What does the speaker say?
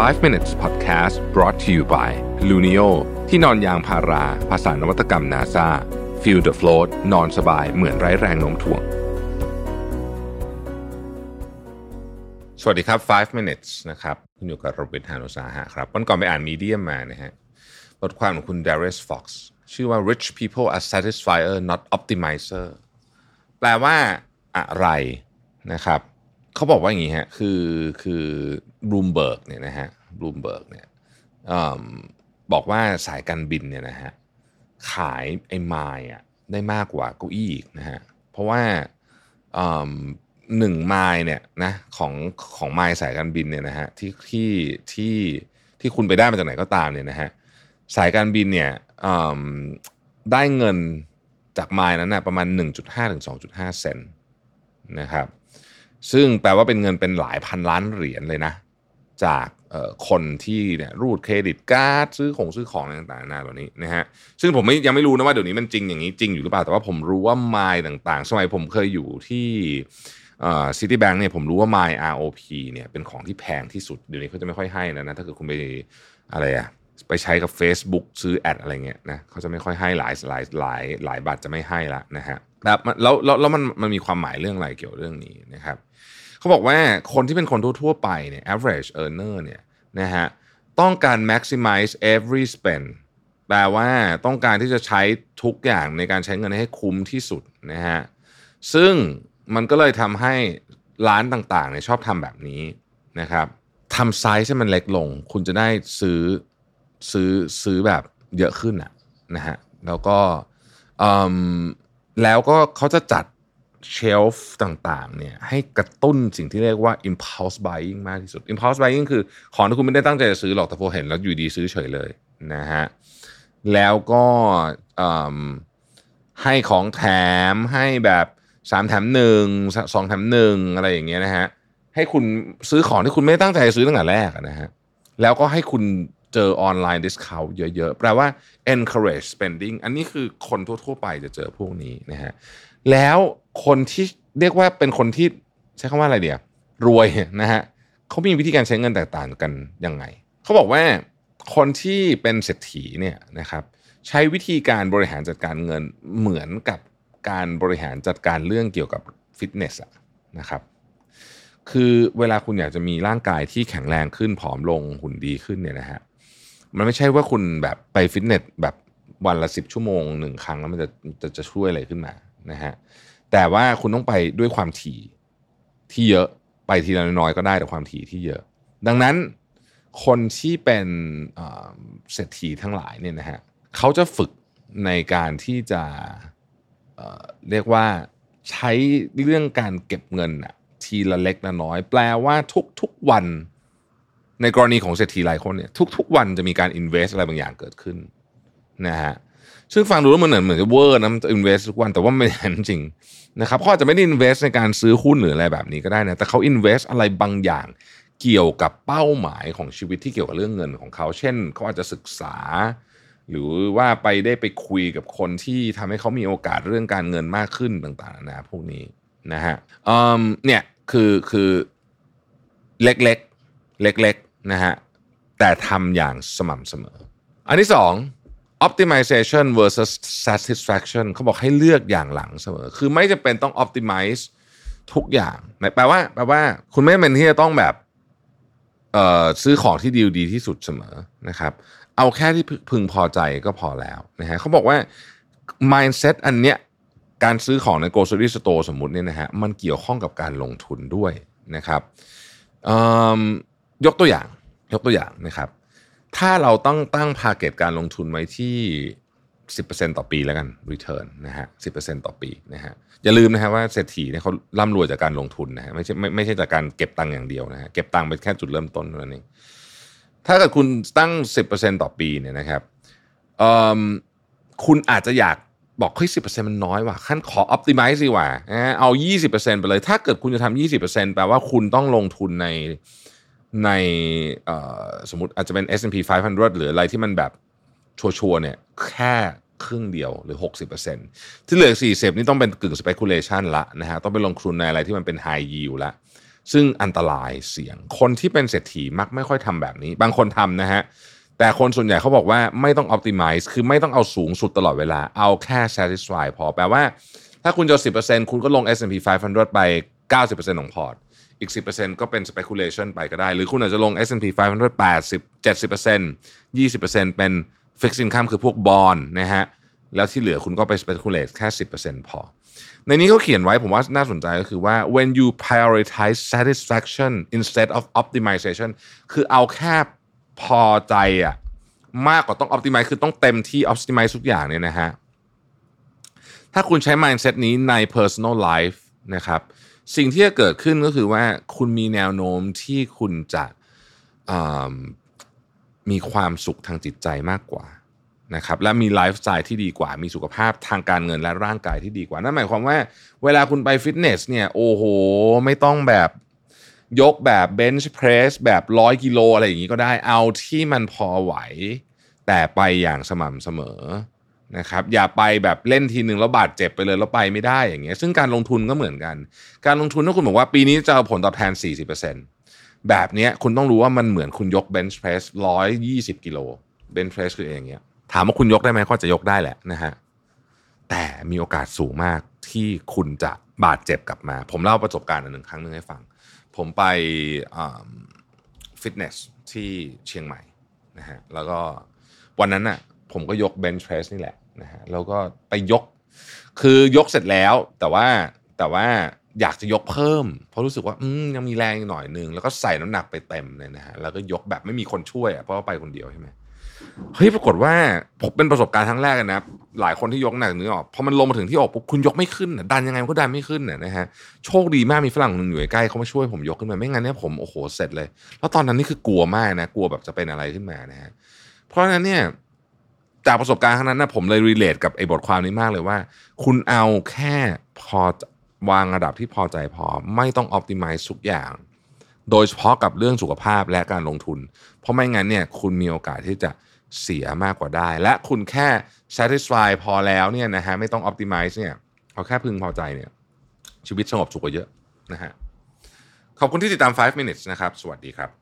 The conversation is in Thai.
5 minutes podcast brought to you by Luno ที่นอนยางพารา ภาษานวัตกรรม NASA feel the float นอนสบายเหมือนไร้แรงโน้มถ่วง สวัสดีครับ 5 minutes นะครับคุณอยู่กับโรบิทฮานุสาหะครับ วันก่อนไปอ่านมีเดียมานะฮะ บทความของคุณ Darius Fox ชื่อว่า rich people are satisfier not optimizer แปลว่าอะไรนะครับ เขาบอกว่าอย่างนี้ฮะคือคือบลูมเบิร์กเนี่ยนะฮะบลูมเบิร์กเนี่ยเขาบอกว่าสายการบินเนี่ยนะฮะขายไอ้ไมล์อะได้มากกว่าเก้าอี้อีกนะฮะเพราะว่าหนึ่งไมล์เนี่ยนะของของไมล์สายการบินเนี่ยนะฮะที่ที่ที่ที่คุณไปได้มาจากไหนก็ตามเนี่ยนะฮะสายการบินเนี่ยได้เงินจากไม้นั้นนะประมาณ 1.5ถึง2.5 เซนนะครับ ซึ่งแปลว่าเป็นเงินเป็นหลายพันล้านเหรียญเลยนะ จากคนที่เนี่ยรูดเครดิตการ์ดซื้อของซื้อของต่างๆนานาเหล่านี้นะฮะซึ่งผมไม่ยังไม่รู้นะว่าเดี๋ยวนี้มันจริงอย่างนี้จริงอยู่หรือเปล่า แต่ว่าผมรู้ว่าไมล์ต่างๆ สมัยผมเคยอยู่ที่ซิตี้แบงก์เนี่ยผมรู้ว่าไมล์ ROP เนี่ยเป็นของที่แพงที่สุด เดี๋ยวนี้เขาจะไม่ค่อยให้นะนะ ถ้าเกิดคุณไปอะไรอะไปใช้กับ Facebook ซื้อแอดอะไรเงี้ยนะเขาจะไม่ค่อยให้หลายหลายหลายหลายบัตรจะไม่ให้ละนะฮะ ครับแล้วแล้วแล้วมันมันมีความหมายเรื่องอะไรเกี่ยวเรื่องนี้นะครับเขาบอกว่าคนที่เป็นคนทั่วๆไปเนี่ย average earner เนี่ยนะฮะต้องการ maximize every spend แปลว่าต้องการที่จะใช้ทุกอย่างในการใช้เงินให้คุ้มที่สุดนะฮะซึ่งมันก็เลยทำให้ร้านต่างๆเนี่ยชอบทำแบบนี้นะครับทำไซส์ให้มันเล็กลง คุณจะได้ซื้อซื้อซื้อแบบเยอะขึ้นอะนะฮะแล้วก็ แล้วก็เขาจะจัดเชลฟ์ต่างๆเนี่ยให้กระตุ้นสิ่งที่เรียกว่า impulse buying มากที่สุด impulse buying คือของที่คุณไม่ได้ตั้งใจจะซื้อหรอกแต่พอเห็นแล้วอยู่ดีซื้อเฉยเลยนะฮะแล้วก็ให้ของแถมให้แบบสามแถมหนึ่งสองแถมหนึ่งอะไรอย่างเงี้ยนะฮะให้คุณซื้อของที่คุณไม่ตั้งใจซื้อตั้งแต่แรกนะฮะแล้วก็ให้คุณ เจอออนไลน์ discount เยอะๆ แปลว่า encourage spending อันนี้คือคนทั่วๆ ไปจะเจอพวกนี้นะฮะ แล้วคนที่เรียกว่าเป็นคนที่ใช้คำว่าอะไรเดียวรวยนะฮะเขามีวิธีการใช้เงินแตกต่างกันยังไง เขาบอกว่าคนที่เป็นเศรษฐีเนี่ยนะครับใช้วิธีการบริหารจัดการเงินเหมือนกับการบริหารจัดการเรื่องเกี่ยวกับฟิตเนสนะครับคือเวลาคุณอยากจะมีร่างกายที่แข็งแรงขึ้นผอมลงหุ่นดีขึ้นเนี่ยนะฮะ มันไม่ใช่ว่าคุณแบบไปฟิตเนสแบบวันละสิบชั่วโมงหนึ่งครั้งแล้วมันจะจะจะช่วยอะไรขึ้นมานะฮะแต่ว่าคุณต้องไปด้วยความถี่ที่เยอะไปทีละน้อยก็ได้แต่ความถี่ที่เยอะ ดังนั้นคนที่เป็นเศรษฐีทั้งหลายเนี่ยนะฮะเขาจะฝึกในการที่จะเเรียกว่าใช้เรื่องการเก็บเงินอะทีละเล็กละน้อย แปลว่าทุกๆวัน ในกรณีของเศรษฐีหลายคนเนี่ยทุก ๆ วันจะมีการ invest อะไรบางอย่างเกิดขึ้นนะฮะซึ่งฟังดูแล้วมันเหมือนเหมือนจะเวอร์นะมันจะ invest ทุกวันแต่ว่าไม่จริงนะครับเขาอาจจะไม่ได้ invest ในการซื้อหุ้นหรืออะไรแบบนี้ก็ได้นะแต่เขา invest อะไรบางอย่างเกี่ยวกับเป้าหมายของชีวิตที่เกี่ยวกับเรื่องเงินของเขา เช่นเขาอาจจะศึกษา หรือว่าไปได้ไปคุยกับคนที่ทำให้เขามีโอกาสเรื่องการเงินมากขึ้นต่างๆนะพวกนี้นะฮะเนี่ยคือคือเล็กๆเล็กๆ นะฮะแต่ทำอย่างสม่ำเสมอ อันที่สอง optimization versus satisfaction เขาบอกให้เลือกอย่างหลังเสมอ คือไม่จะเป็นต้อง optimize ทุกอย่างแปลว่าแปลว่า คุณไม่เป็นที่จะต้องแบบเอ่อซื้อของที่ดีดีที่สุดเสมอนะครับ เอาแค่ที่พึงพอใจก็พอแล้วนะฮะเขาบอกว่า mindset อันเนี้ยการซื้อของใน grocery store สมมุติเนี่ยนะฮะมันเกี่ยวข้องกับการลงทุนด้วยนะครับยกตัวอย่าง ยกตัวอย่างนะครับ ถ้าเราต้องตั้งพาเก็ตการลงทุนไว้ที่ 10%ต่อปีแล้วกัน return นะฮะ 10%ต่อปีนะฮะ อย่าลืมนะฮะว่าเศรษฐีเนี่ยเขาร่ำรวยจากการลงทุนนะฮะ ไม่ใช่ไม่ไม่ใช่จากการเก็บตังค์อย่างเดียวนะฮะ เก็บตังค์เป็นแค่จุดเริ่มต้นเท่านั้นเอง ถ้าเกิดคุณตั้ง 10%ต่อปีเนี่ยนะครับคุณอาจจะอยากบอกเฮ้ยสิมันน้อยว่ะขั้นขอ optimize สิว่ะเอา 20%ไปเลย ถ้าเกิดคุณจะทำ20%แปลว่าคุณต้องลงทุนใน ในสมมติอาจจะเป็น S&P 500 หรืออะไรที่มันแบบชัวร์เนี่ยแค่ครึ่งเดียวหรือ 60%ที่เหลือ 40 นี่ต้องเป็นกึ่ง speculation ละนะฮะต้องไปลงทุนในอะไรที่มันเป็น high yield ละ ซึ่งอันตรายเสี่ยง คนที่เป็นเศรษฐีมักไม่ค่อยทำแบบนี้ บางคนทำนะฮะ แต่คนส่วนใหญ่เขาบอกว่าไม่ต้อง optimize คือไม่ต้องเอาสูงสุดตลอดเวลา เอาแค่ satisfy พอ แปลว่า ถ้าคุณจะ 10%คุณก็ลง S&P 500 ไป 90%ของพอร์ต อีก 10%ก็เป็น speculation ไปก็ได้ หรือคุณอาจจะลง S&P 500 80 70% 20%เป็น fixed income คือพวกบอลนะฮะ แล้วที่เหลือคุณก็ไป speculate แค่ 10%พอ ในนี้เขาเขียนไว้ผมว่าน่าสนใจก็คือว่า when you prioritize satisfaction instead of optimization คือเอาแค่พอใจอะมากกว่าต้อง optimize คือต้องเต็มที่ optimize ทุกอย่างเนี่ยนะฮะ ถ้าคุณใช้ mindset นี้ใน personal life นะครับ สิ่งที่จะเกิดขึ้นก็คือว่าคุณมีแนวโน้มที่คุณจะมีความสุขทางจิตใจมากกว่านะครับและมีไลฟ์สไตล์ที่ดีกว่า มีสุขภาพทางการเงินและร่างกายที่ดีกว่า นั่นหมายความว่า เวลาคุณไปฟิตเนสเนี่ยโอ้โห ไม่ต้องแบบยกแบบเบนช์เพรสแบบร้อยกิโลอะไรอย่างนี้ก็ได้เอาที่มันพอไหว แต่ไปอย่างสม่ำเสมอ นะครับอย่าไปแบบเล่นทีหนึ่งแล้วบาดเจ็บไปเลยแล้วไปไม่ได้อย่างเงี้ยซึ่งการลงทุนก็เหมือนกัน การลงทุนถ้าคุณบอกว่าปีนี้จะเอาผลตอบแทน 40%แบบเนี้ยคุณต้องรู้ว่ามันเหมือนคุณยกเบนช์เพรสร้อยยี่สิบกิโลเบนช์เพรสคืออย่างเงี้ยถามว่าคุณยกได้ไหมก็จะยกได้แหละนะฮะแต่มีโอกาสสูงมากที่คุณจะบาดเจ็บกลับมา ผมเล่าประสบการณ์อันหนึ่งครั้งหนึ่งให้ฟัง ผมไปฟิตเนสที่เชียงใหม่นะฮะแล้วก็วันนั้นน่ะผมก็ยกเบนช์เพรสนี่แหละ นะฮะแล้วก็ไปยก คือยกเสร็จแล้ว แต่ว่าแต่ว่าอยากจะยกเพิ่ม เพราะรู้สึกว่าอืมยังมีแรงหน่อยนึง แล้วก็ใส่น้ำหนักไปเต็มเลยนะฮะแล้วก็ยกแบบไม่มีคนช่วยอะเพราะว่าไปคนเดียวใช่ไหมเฮ้ยปรากฏว่าผมเป็นประสบการณ์ครั้งแรกนะหลายคนที่ยกหนักนึกออกพอมันลงมาถึงที่อกปุ๊บคุณยกไม่ขึ้นดันยังไงมันก็ดันไม่ขึ้นนะฮะโชคดีมากมีฝรั่งหนึ่งอยู่ใกล้เขามาช่วยผมยกขึ้นมาไม่งั้นเนี่ยผมโอ้โหเสร็จเลย แล้วตอนนั้นนี่คือกลัวมากนะกลัวแบบจะเป็นอะไรขึ้นมานะฮะเพราะฉะนั้นเนี่ย จากประสบการณ์ครั้งนั้นนะผมเลยรีเลทกับไอ้บทความนี้มากเลยว่า คุณเอาแค่พอวางระดับที่พอใจพอ ไม่ต้องอ p ติ i z e ทุกอย่าง โดยเฉพาะกับเรื่องสุขภาพและการลงทุน เพราะไม่งั้นเนี่ยคุณมีโอกาสที่จะเสียมากกว่าได้ และคุณแค่ satisfy พอแล้วเนี่ยนะฮะไม่ต้อง optimize เนี่ยเอาแค่พึงพอใจเนี่ยชีวิตสงบสุขกว่าเยอะนะฮะขอบคุณที่ติดตาม 5 minutes นะครับ สวัสดีครับ